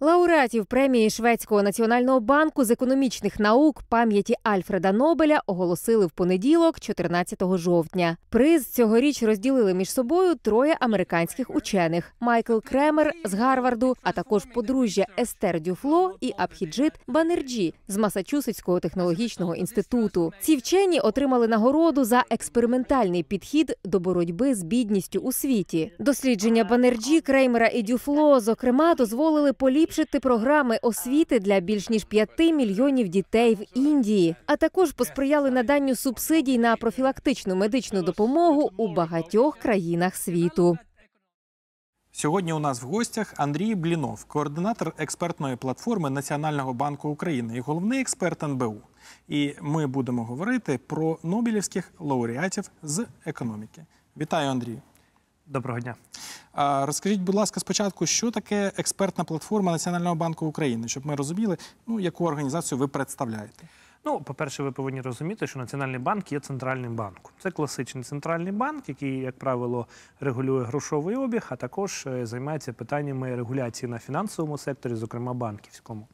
Лауреатів премії Шведського національного банку з економічних наук пам'яті Альфреда Нобеля оголосили в понеділок, 14 жовтня. Приз цьогоріч розділили між собою троє американських учених: Майкл Кремер з Гарварду, а також подружжя Естер Дюфло і Абхіджит Банерджі з Масачусетського технологічного інституту. Ці вчені отримали нагороду за експериментальний підхід до боротьби з бідністю у світі. Дослідження Банерджі, Креймера і Дюфло, зокрема, дозволили поліпшити програми освіти для більш ніж 5 мільйонів дітей в Індії, а також посприяли наданню субсидій на профілактичну медичну допомогу у багатьох країнах світу. Сьогодні у нас в гостях Андрій Блінов, координатор експертної платформи Національного банку України і головний експерт НБУ. І ми будемо говорити про Нобелівських лауреатів з економіки. Вітаю, Андрій. Доброго дня. Розкажіть, будь ласка, спочатку, що таке експертна платформа Національного банку України, щоб ми розуміли, ну яку організацію ви представляєте. Ну, по-перше, ви повинні розуміти, що Національний банк є центральним банком. Це класичний центральний банк, який, як правило, регулює грошовий обіг, а також е, займається питаннями регуляції на фінансовому секторі, зокрема банківському.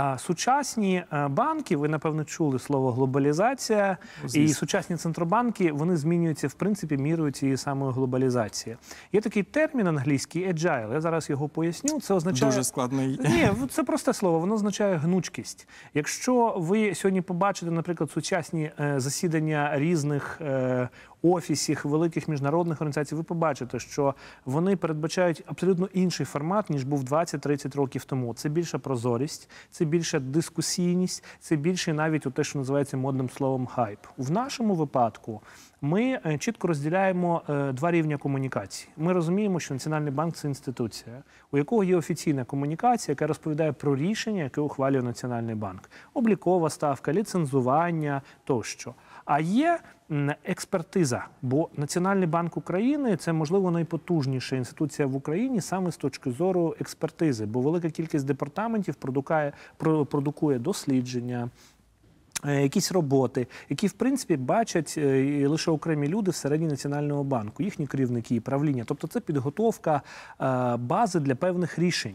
А сучасні е, банки, ви напевно чули слово глобалізація, Звісно. і сучасні центробанки вони змінюються в принципі мірою цієї самої глобалізації. Є такий термін англійський agile, Я зараз його поясню. Це означає Дуже складний. ні, це просте слово, воно означає гнучкість. Якщо ви сьогодні побачите, наприклад, сучасні е, засідання різних е, офісів, великих міжнародних організацій, ви побачите, що вони передбачають абсолютно інший формат, ніж був 20-30 років тому. Це більша прозорість, це більша дискусійність, це більше навіть у те, що називається модним словом хайп. В нашому випадку ми е, чітко розділяємо е, два рівня комунікації. Ми розуміємо, що Національний банк це інституція, у якого є офіційна комунікація, яка розповідає про рішення, яке ухвалює Національний банк, облікова ставка, ліцензування тощо. А є експертиза, бо Національний банк України це можливо найпотужніша інституція в Україні саме з точки зору експертизи, бо велика кількість департаментів продукує, про- продукує дослідження. е, Якісь роботи, які в принципі бачать е, лише окремі люди всередині національного банку, їхні керівники і правління. Тобто це підготовка е, бази для певних рішень.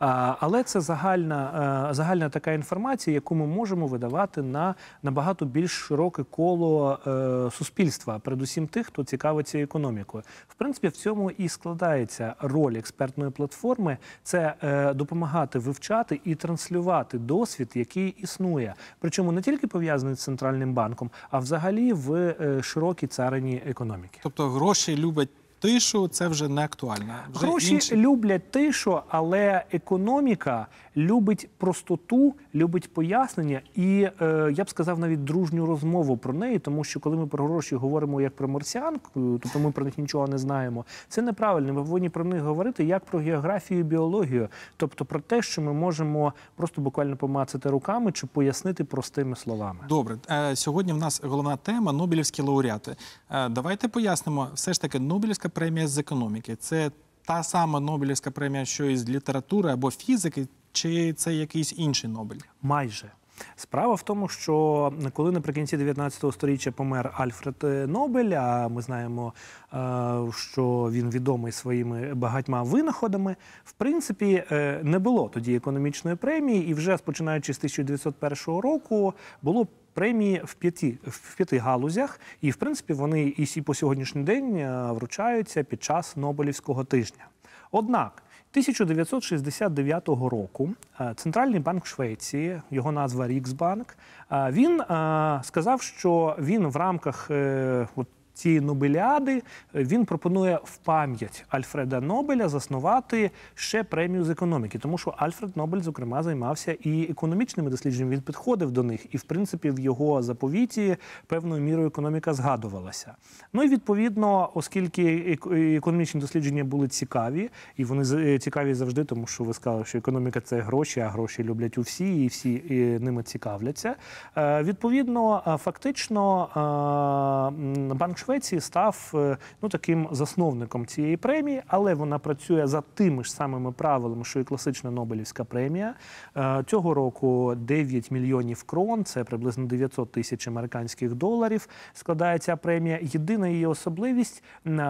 Але це загальна, е, загальна така інформація, яку ми можемо видавати на набагато більш широке коло е, суспільства, передусім тих, хто цікавиться економікою. В принципі, в цьому і складається роль експертної платформи: це е, допомагати вивчати і транслювати досвід, який існує. Причому не тільки пов'язаний з центральним банком, а взагалі в широкій царині економіки. Тобто гроші люблять тишу, це вже не актуально. Вже Гроші інші- люблять тишу, але економіка любить простоту, любить пояснення і е, я б сказав навіть дружню розмову про неї, тому що коли ми про гроші говоримо як про марсіанку, тобто ми про них нічого не знаємо. Це неправильно. Ми повинні про них говорити як про географію і біологію, тобто про те, що ми можемо просто буквально помацати руками чи пояснити простими словами. Добре, Е, сьогодні в нас головна тема Нобелівські лауреати. Е, Давайте пояснимо, все ж таки, Нобелівська премія з економіки це та сама Нобелівська премія, що із літератури або фізики, чи це якийсь інший Нобель? Майже. Справа в тому, що коли наприкінці 19 століття помер Альфред е, Нобель, а ми знаємо, е, що він відомий своїми багатьма винаходами, в принципі, е, не було тоді економічної премії, і вже починаючи з 1901 року було премії в п'яти в п'яти галузях, і в принципі вони і по сьогоднішній день е, вручаються під час Нобелівського тижня. Однак 1969 року е, Центральний банк Швеції, його назва Ріксбанк, е, він сказав, що він в рамках от цієї Нобеліади е, він пропонує в пам'ять Альфреда Нобеля заснувати ще премію з економіки, тому що Альфред Нобель, зокрема, займався і економічними дослідженнями. Він підходив до них, і в принципі в його заповіті певною мірою економіка згадувалася. Ну і відповідно, оскільки економічні дослідження були цікаві, і вони е, цікаві завжди, тому що ви сказали, що економіка це гроші, а гроші люблять усі, і всі е, ними цікавляться. Е, Відповідно, е, фактично, е, банк Швеції Швеції став е, ну таким засновником цієї премії, але вона працює за тими ж самими правилами, що і класична Нобелівська премія. Е, Цього року 9 мільйонів крон, це приблизно 900 тисяч американських доларів. Складає ця премія. Єдина її особливість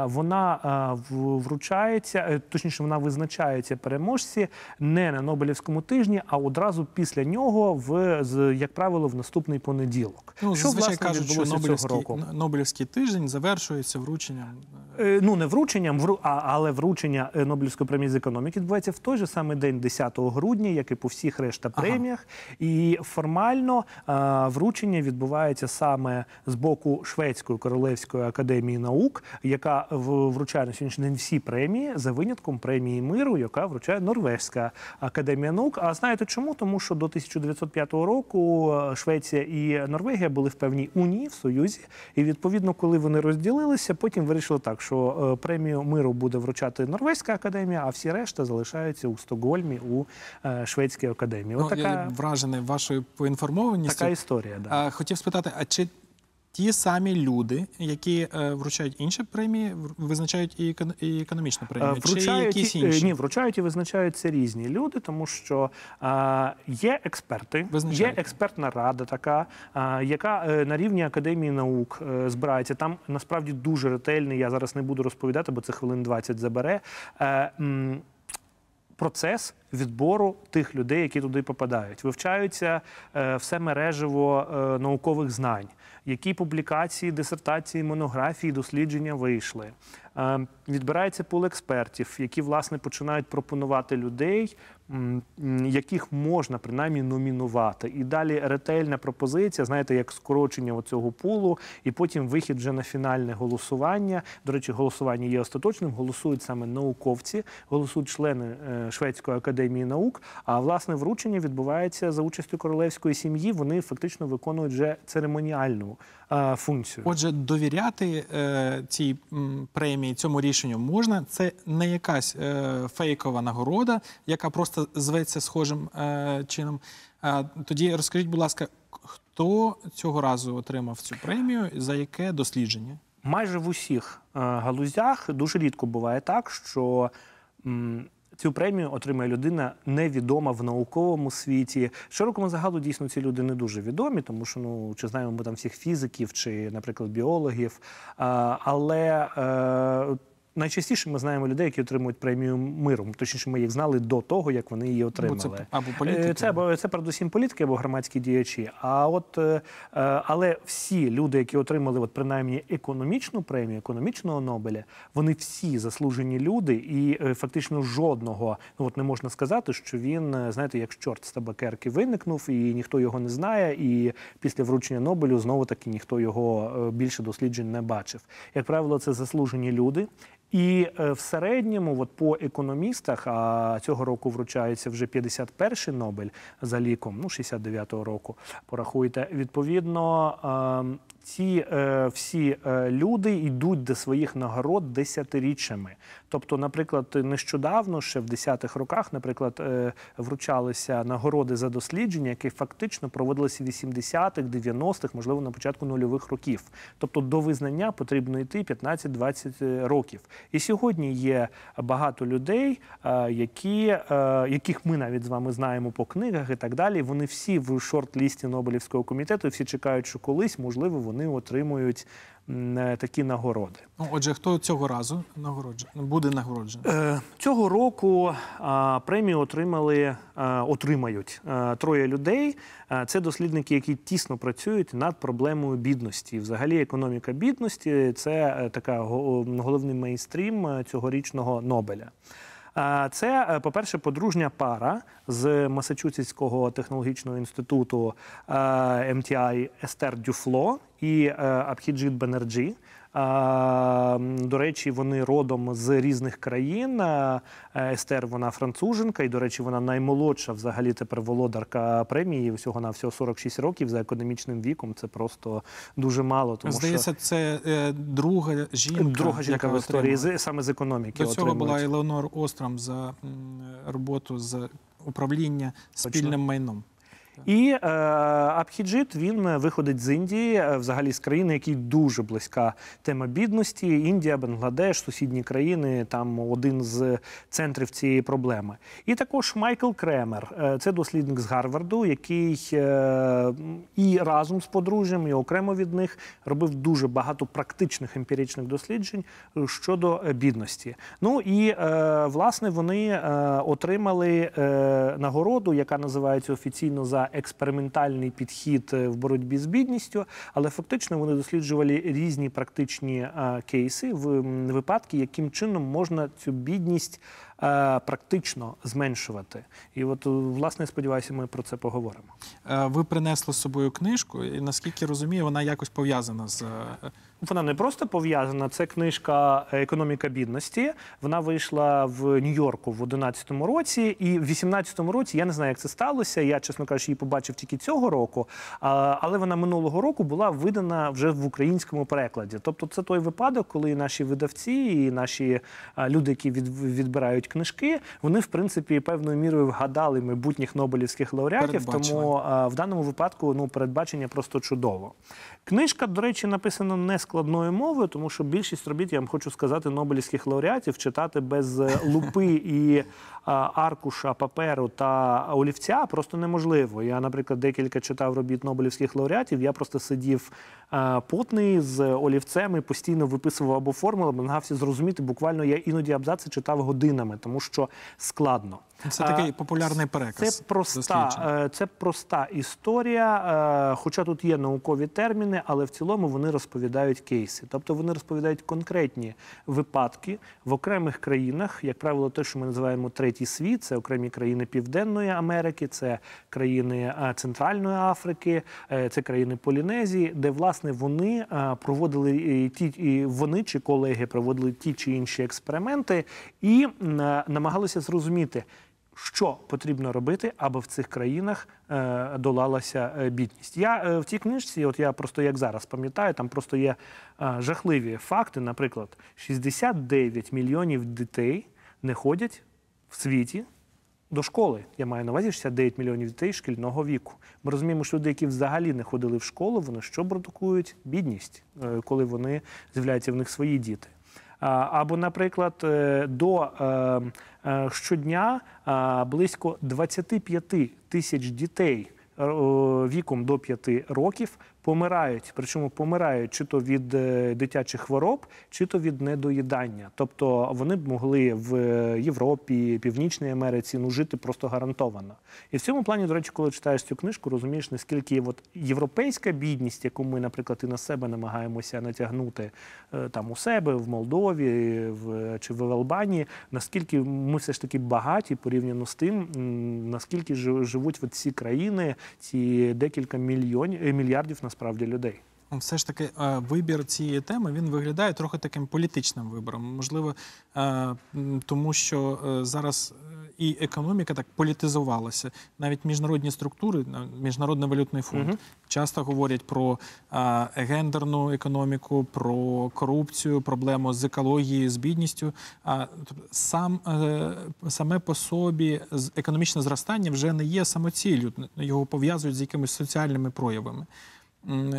вона е, вручається, точніше, вона визначається переможці не на Нобелівському тижні, а одразу після нього, в як правило, в наступний понеділок. Ну, що власне кажуть, що Нобелівський, року? Нобелівський тиждень завершується врученням. Е, Ну, не врученням, вру- а, але вручення е, Нобелівської премії з економіки відбувається в той же самий день, 10 грудня, як і по всіх решта Ага. преміях. І формально е, вручення відбувається саме з боку Шведської королевської академії наук, яка вручає на сьогоднішній день всі премії за винятком премії миру, яка вручає Норвезька академія наук. А знаєте чому? Тому що до 1905 року е, Швеція і Норвегія були в певній унії в союзі, і відповідно, коли вони розділилися, потім вирішили так, що е, премію миру буде вручати Норвезька академія, а всі решта залишаються у Стокгольмі у е, шведській академії. Ну, От Я вражений вашою поінформованістю. така історія. Да. Хотів спитати, а чи ті самі люди, які е, вручають інші премії, визначають і, економічну премію? Е, чи якісь е, інші? ні, вручають і визначаються різні люди, тому що е, є експерти, є експертна рада, така, е, яка е, на рівні академії наук е, збирається. Там насправді дуже ретельний. Я зараз не буду розповідати, бо це хвилин 20 забере. Е, м, Процес відбору тих людей, які туди попадають, вивчаються е, все мережево е, наукових знань, які публікації, дисертації, монографії, дослідження вийшли. Е, відбирається пул експертів, які власне починають пропонувати людей, яких можна принаймні номінувати. І далі ретельна пропозиція, знаєте, як скорочення цього пулу, і потім вихід вже на фінальне голосування. До речі, голосування є остаточним. Голосують саме науковці, голосують члени е, Шведської академії наук. А власне вручення відбувається за участю королевської сім'ї. Вони фактично виконують вже церемоніальну е, функцію. Отже, довіряти цій м, премії, цьому рішенню можна. Це не якась е, фейкова нагорода, яка просто зветься схожим е, чином. Е, тоді розкажіть, будь ласка, хто цього разу отримав цю премію, за яке дослідження? майже в усіх е, галузях дуже рідко буває так, що цю премію отримає людина невідома в науковому світі. Широкому загалу дійсно ці люди не дуже відомі, тому що ну чи знаємо ми там всіх фізиків, чи, наприклад, біологів. Але е, Найчастіше ми знаємо людей, які отримують премію миру. Точніше, ми їх знали до того, як вони її отримали. Або це або політики. Е, Це або це передусім політики або громадські діячі. А от е, е, але всі люди, які отримали от принаймні економічну премію, економічного Нобеля, вони всі заслужені люди, і фактично жодного ну от не можна сказати, що він знаєте, як чорт з табакерки виникнув, і ніхто його не знає. І після вручення Нобелю знову таки ніхто його більше досліджень не бачив. Як правило, це заслужені люди. І е, в середньому, от по економістах, а цього року вручається вже 51-й Нобель за ліком, ну 69-го року, порахуйте. Відповідно, е, ці е, всі е, люди йдуть до своїх нагород десятиріччями. Тобто, наприклад, нещодавно, ще в 10-х роках, наприклад, е, вручалися нагороди за дослідження, які фактично проводилися в 80-х, 90-х, можливо, на початку нульових років. Тобто до визнання потрібно йти 15-20 років. І сьогодні є багато людей, е, які, е, яких ми навіть з вами знаємо по книгах і так далі. Вони всі в шорт-лісті Нобелівського комітету, всі чекають, що колись, можливо, вони отримують е, такі нагороди. Ну, отже, хто цього разу нагороджений буде нагороджений? Е, Цього року премію отримали, отримають троє людей. Це дослідники, які тісно працюють над проблемою бідності. Взагалі, економіка бідності це е, така го- головний мейнстрім е, цьогорічного Нобеля. Це, е, по-перше, подружня пара з Масачусетського технологічного інституту е, MTI Естер Дюфло і Абхіджіт Абхіджит Бенерджі. До речі, вони родом з різних країн. Естер, вона француженка, і, до речі, вона наймолодша взагалі тепер володарка премії. Всього на всього 46 років за економічним віком. Це просто дуже мало. Тому Здається, це е, друга жінка. друга жінка яка в історії отримала. саме з економіки. До цього була Елеонор Остром за роботу з управління спільним майном. І е, Абхіджит він виходить з Індії, е, взагалі з країни, якій дуже близька тема бідності. Індія, Бангладеш, сусідні країни там один з центрів цієї проблеми. І також Майкл Кремер, е, це дослідник з Гарварду, який е, і разом з подружжям, і окремо від них робив дуже багато практичних емпіричних досліджень е, щодо е, бідності. Ну і е, власне вони е, отримали е, нагороду, яка називається офіційно за експериментальний підхід е, в боротьбі з бідністю, але фактично вони досліджували різні практичні е, кейси в випадки, яким чином можна цю бідність практично зменшувати. І от е, власне сподіваюся, ми про це поговоримо. Е, Ви принесли з собою книжку, і наскільки розумію, вона якось пов'язана з е, Вона не просто пов'язана. Це книжка Економіка бідності. Вона вийшла в Нью-Йорку в 2011 році, і в 2018 році я не знаю, як це сталося. Я, чесно кажучи, її побачив тільки цього року. Але вона минулого року була видана вже в українському перекладі. Тобто, це той випадок, коли наші видавці і наші люди, які відбирають книжки, вони в принципі певною мірою вгадали майбутніх нобелівських лауреатів. Тому а, в даному випадку ну передбачення просто чудово. Книжка, до речі, написана не складною мовою, тому що більшість робіт, я вам хочу сказати, нобелівських лауреатів читати без е, лупи і а, аркуша паперу та олівця просто неможливо. Я, наприклад, декілька читав робіт нобелівських лауреатів. Я просто сидів е, потний з олівцем і постійно виписував або формули, намагався зрозуміти. Буквально я іноді абзаци читав годинами, тому що складно. Це такий популярний переказ. це проста, е, це проста історія, е, хоча тут є наукові терміни, але в цілому вони розповідають кейси. Тобто вони розповідають конкретні випадки в окремих країнах, як правило, те, що ми називаємо третій світ, це окремі країни Південної Америки, це країни е, Центральної Африки, це країни Полінезії, де власне вони проводили ті, і вони чи колеги проводили ті чи інші експерименти і намагалися зрозуміти що потрібно робити, аби в цих країнах е, долалася е, бідність. Я е, в цій книжці, от я просто як зараз пам'ятаю, там просто є жахливі факти. Наприклад, 69 мільйонів дітей не ходять в світі. До школи я маю на увазі 69 мільйонів дітей шкільного віку. Ми розуміємо, що люди, які взагалі не ходили в школу, вони що продукують? Бідність, коли вони з'являються в них свої діти. Або, наприклад, е, до е, е, щодня близько 25 тисяч дітей віком до 5 років помирають. Причому помирають чи то від е, дитячих хвороб, чи то від недоїдання. Тобто вони б могли в Європі, Північній Америці ну, жити просто гарантовано. І в цьому плані, до речі, коли читаєш цю книжку, розумієш, наскільки от європейська бідність, яку ми, наприклад, і на себе намагаємося натягнути е, там у себе, в Молдові в, чи в Албанії, наскільки ми все ж таки багаті порівняно з тим, наскільки жи- живуть от ці країни, ці декілька мільйонів е, мільярдів насправді людей. Ну, Все ж таки, е, вибір цієї теми він виглядає трохи таким політичним вибором. Можливо, е, тому що е, зараз і економіка так політизувалася. Навіть міжнародні структури, Міжнародний валютний фонд Мгм. часто говорять про гендерну економіку, про корупцію, проблему з екологією, з бідністю. А тобто сам саме по собі економічне зростання вже не є самоціллю. Його пов'язують з якимись соціальними проявами.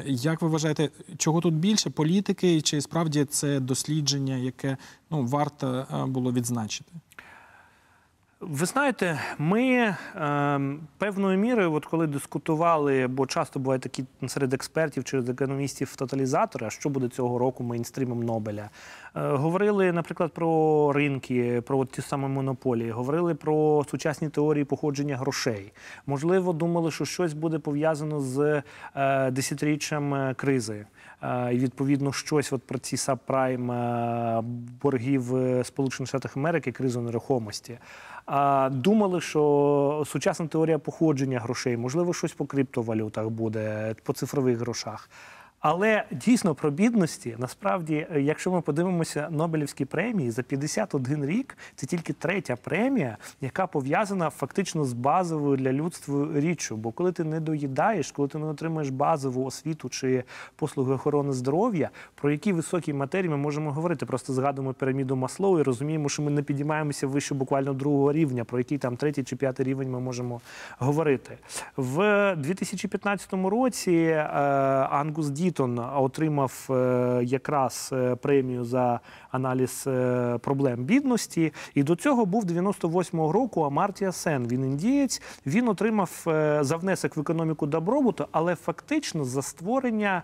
Як ви вважаєте, чого тут більше політики, чи справді це дослідження, яке ну варто е, було відзначити? Ви знаєте, ми е, певною мірою, от коли дискутували, бо часто бувають такі серед експертів чи економістів тоталізатори, що буде цього року мейнстрімом Нобеля. Е, говорили, наприклад, про ринки, про ті самі монополії, говорили про сучасні теорії походження грошей. Можливо, думали, що щось буде пов'язано з е, десятиріччям е, кризи. І відповідно щось от про ці сабпрайм боргів Сполучених Штатів Америки, кризу нерухомості. А, Думали, що сучасна теорія походження грошей, можливо, щось по криптовалютах буде, по цифрових грошах. Але дійсно про бідності, насправді, е, якщо ми подивимося Нобелівські премії за 51 рік, це тільки третя премія, яка пов'язана фактично з базовою для людства річчю. Бо коли ти не доїдаєш, коли ти не отримуєш базову освіту чи послуги охорони здоров'я, про які високі матерії ми можемо говорити. Просто згадуємо піраміду Маслоу і розуміємо, що ми не підіймаємося вище буквально другого рівня, про який там третій чи п'ятий рівень ми можемо говорити. В 2015 році е, Ангус Дітон отримав е, якраз е, премію за аналіз е, проблем бідності. І до цього був 98-го року Амартія Сен. Він індієць. Він отримав за внесок в економіку добробуту, але фактично за створення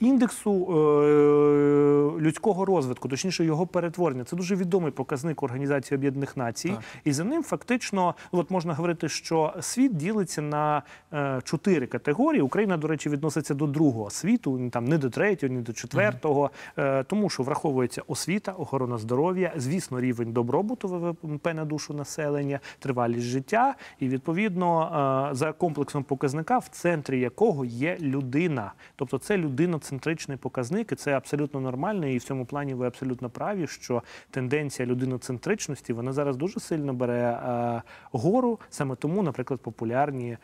індексу е, людського розвитку, точніше його перетворення. Це дуже відомий показник Організації Об'єднаних Націй. Так. І за ним фактично, ну, от можна говорити, що світ ділиться на е, чотири категорії. Україна, до речі, відноситься до другого світу, там не до третього, ні до четвертого, е, тому що враховується освіта, охорона здоров'я, звісно, рівень добробуту ВВП на душу населення, тривалість життя, і відповідно за комплексом показника, в центрі якого є людина. Тобто це людиноцентричний показник, і це абсолютно нормально. І в цьому плані ви абсолютно праві, що тенденція людиноцентричності вона зараз дуже сильно бере е, гору. Саме тому, наприклад, популярні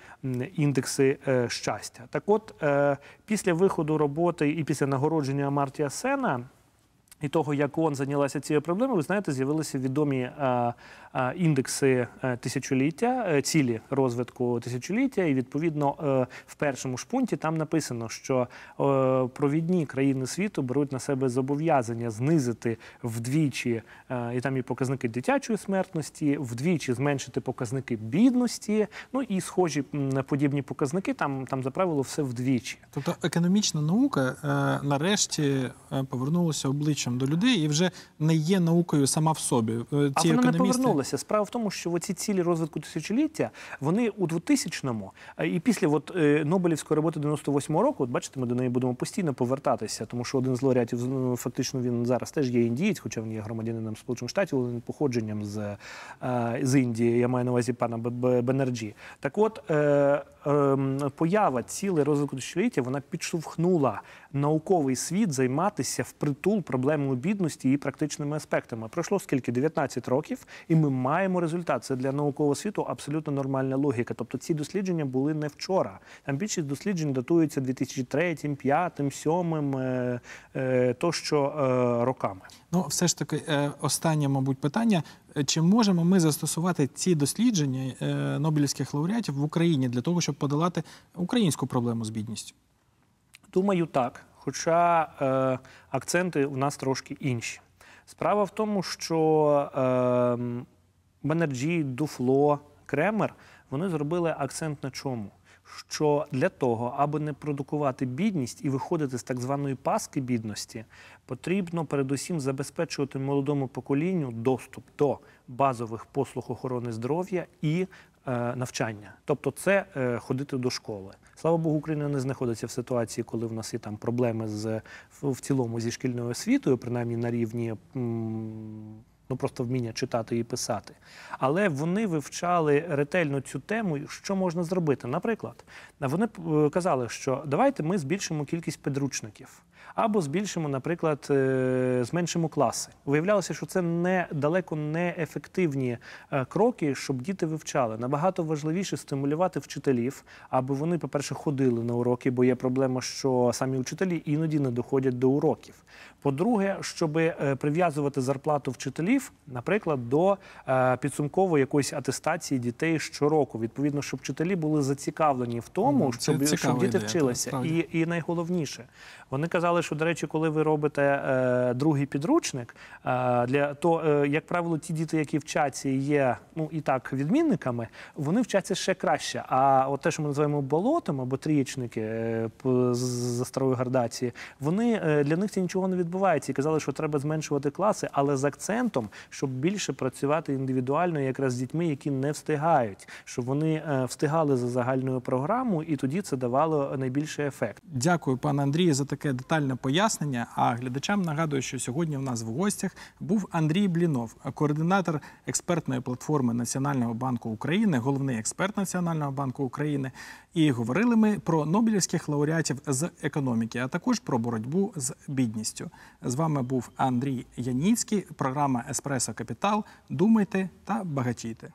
індекси е, щастя. Так, от е, після виходу роботи і після нагородження Мартія Сена. І того, як ООН зайнялася цією проблемою, ви знаєте, з'явилися відомі е, е, індекси е, тисячоліття, цілі розвитку тисячоліття. І відповідно в першому ж пункті там написано, що провідні країни світу беруть на себе зобов'язання знизити вдвічі, і там і показники дитячої смертності, вдвічі зменшити показники бідності. Ну і схожі подібні показники. Там там за правило все вдвічі. Тобто економічна наука нарешті повернулася обличчям до людей і вже не є наукою сама в собі. Е, А ці вона не економісти- повернулася. Справа в тому, що оці цілі розвитку тисячоліття, вони у 2000-му, е, і після от, е, Нобелівської роботи 98-го року, от бачите, ми до неї будемо постійно повертатися, тому що один з лауреатів, ну, фактично, він зараз теж є індієць, хоча він є громадянином Сполучених Штатів, але він походженням з, е, з Індії, я маю на увазі пана Бенерджі. Так от, поява цілей розвитку тисячоліття, вона підштовхнула науковий світ займатися впритул проблемою бідності і практичними аспектами. Пройшло скільки? 19 років, і ми маємо результат. Це для наукового світу абсолютно нормальна логіка. Тобто ці дослідження були не вчора. Там більшість досліджень датуються 2003, 2005, 2007, е, е, тощо е, роками. Ну, все ж таки, е, останнє, мабуть, питання: чи можемо ми застосувати ці дослідження е, Нобелівських лауреатів в Україні для того, щоб подолати українську проблему з бідністю? Думаю, так. Хоча е, акценти у нас трошки інші. Справа в тому, що е, Бенерджі, Дуфло, Кремер вони зробили акцент на чому? Що для того, аби не продукувати бідність і виходити з так званої пастки бідності, потрібно передусім забезпечувати молодому поколінню доступ до базових послуг охорони здоров'я і е, навчання. Тобто, це е, ходити до школи. Слава Богу, Україна не знаходиться в ситуації, коли в нас є там проблеми з в, цілому зі шкільною освітою, принаймні на рівні. м, Ну, просто вміння читати і писати. Але вони вивчали ретельно цю тему, що можна зробити. Наприклад, вони е, казали, що давайте ми збільшимо кількість підручників. Або збільшимо, наприклад, е, зменшимо класи. Виявлялося, що це не далеко не ефективні е, кроки, щоб діти вивчали. Набагато важливіше стимулювати вчителів, аби вони, по-перше, ходили на уроки, бо є проблема, що самі вчителі іноді не доходять до уроків. По-друге, щоб е, прив'язувати зарплату вчителів, наприклад, до підсумкової якоїсь атестації дітей щороку. Відповідно, щоб вчителі були зацікавлені в тому, щоб, щоб діти ідея, вчилися. І, і найголовніше, вони казали, що, до речі, коли ви робите е, другий підручник, е, для то, е, як правило, ті діти, які вчаться і є ну і так відмінниками, вони вчаться ще краще. А от те, що ми називаємо болотом або трієчники е, за старої градації, вони е, для них це нічого не відбувається. І казали, що треба зменшувати класи, але з акцентом, щоб більше працювати індивідуально, якраз з дітьми, які не встигають, щоб вони е, встигали за загальною програмою, і тоді це давало найбільший ефект. Дякую, пане Андрію, за таке детальне детальне пояснення. А глядачам нагадую, що сьогодні у нас в гостях був Андрій Блінов, координатор експертної платформи Національного банку України, головний експерт Національного банку України. І говорили ми про Нобелівських лауреатів з економіки, а також про боротьбу з бідністю. З вами був Андрій Яніцький, програма Еспресо Капітал. Думайте та багатійте.